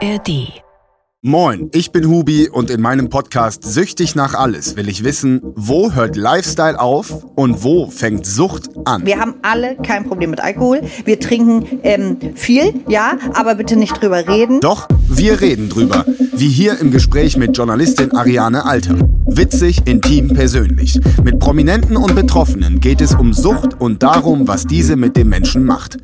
ARD. Moin, ich bin Hubi und in meinem Podcast Süchtig nach alles will ich wissen, wo hört Lifestyle auf und wo fängt Sucht an. Wir haben alle kein Problem mit Alkohol. Wir trinken ähm, viel, ja, aber bitte nicht drüber reden. Doch, wir reden drüber. Wie hier im Gespräch mit Journalistin Ariane Alter. Witzig, intim, persönlich. Mit Prominenten und Betroffenen geht es um Sucht und darum, was diese mit dem Menschen macht.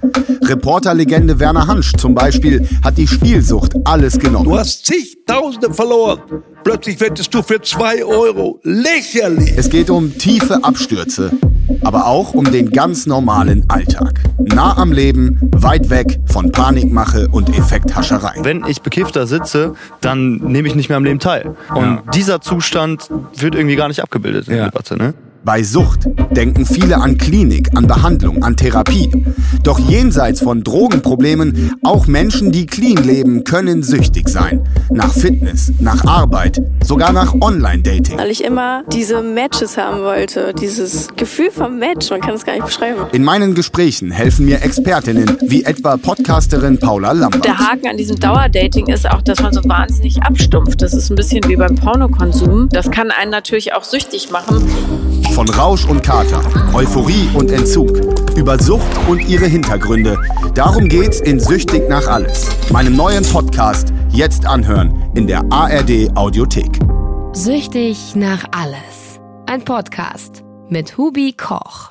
Reporterlegende Werner Hansch zum Beispiel hat die Spielsucht alles genommen. Du hast zigtausende verloren. Plötzlich wettest du für zwei Euro. Lächerlich. Es geht um tiefe Abstürze, aber auch um den ganz normalen Alltag. Nah am Leben, weit weg von Panikmache und Effekthascherei. Wenn ich bekifft da sitze, dann nehme ich nicht mehr am Leben teil. Und dieser Zustand wird irgendwie gar nicht abgebildet in der Debatte. Ne? Bei Sucht denken viele an Klinik, an Behandlung, an Therapie. Doch jenseits von Drogenproblemen, auch Menschen, die clean leben, können süchtig sein. Nach Fitness, nach Arbeit, sogar nach Online-Dating. Weil ich immer diese Matches haben wollte, dieses Gefühl vom Match, man kann es gar nicht beschreiben. In meinen Gesprächen helfen mir Expertinnen, wie etwa Podcasterin Paula Lambert. Der Haken an diesem Dauerdating ist auch, dass man so wahnsinnig abstumpft. Das ist ein bisschen wie beim Pornokonsum. Das kann einen natürlich auch süchtig machen. Von Rausch und Kater, Euphorie und Entzug, über Sucht und ihre Hintergründe. Darum geht's in Süchtig nach alles, meinem neuen Podcast, jetzt anhören in der ARD Audiothek. Süchtig nach alles. Ein Podcast mit Hubi Koch.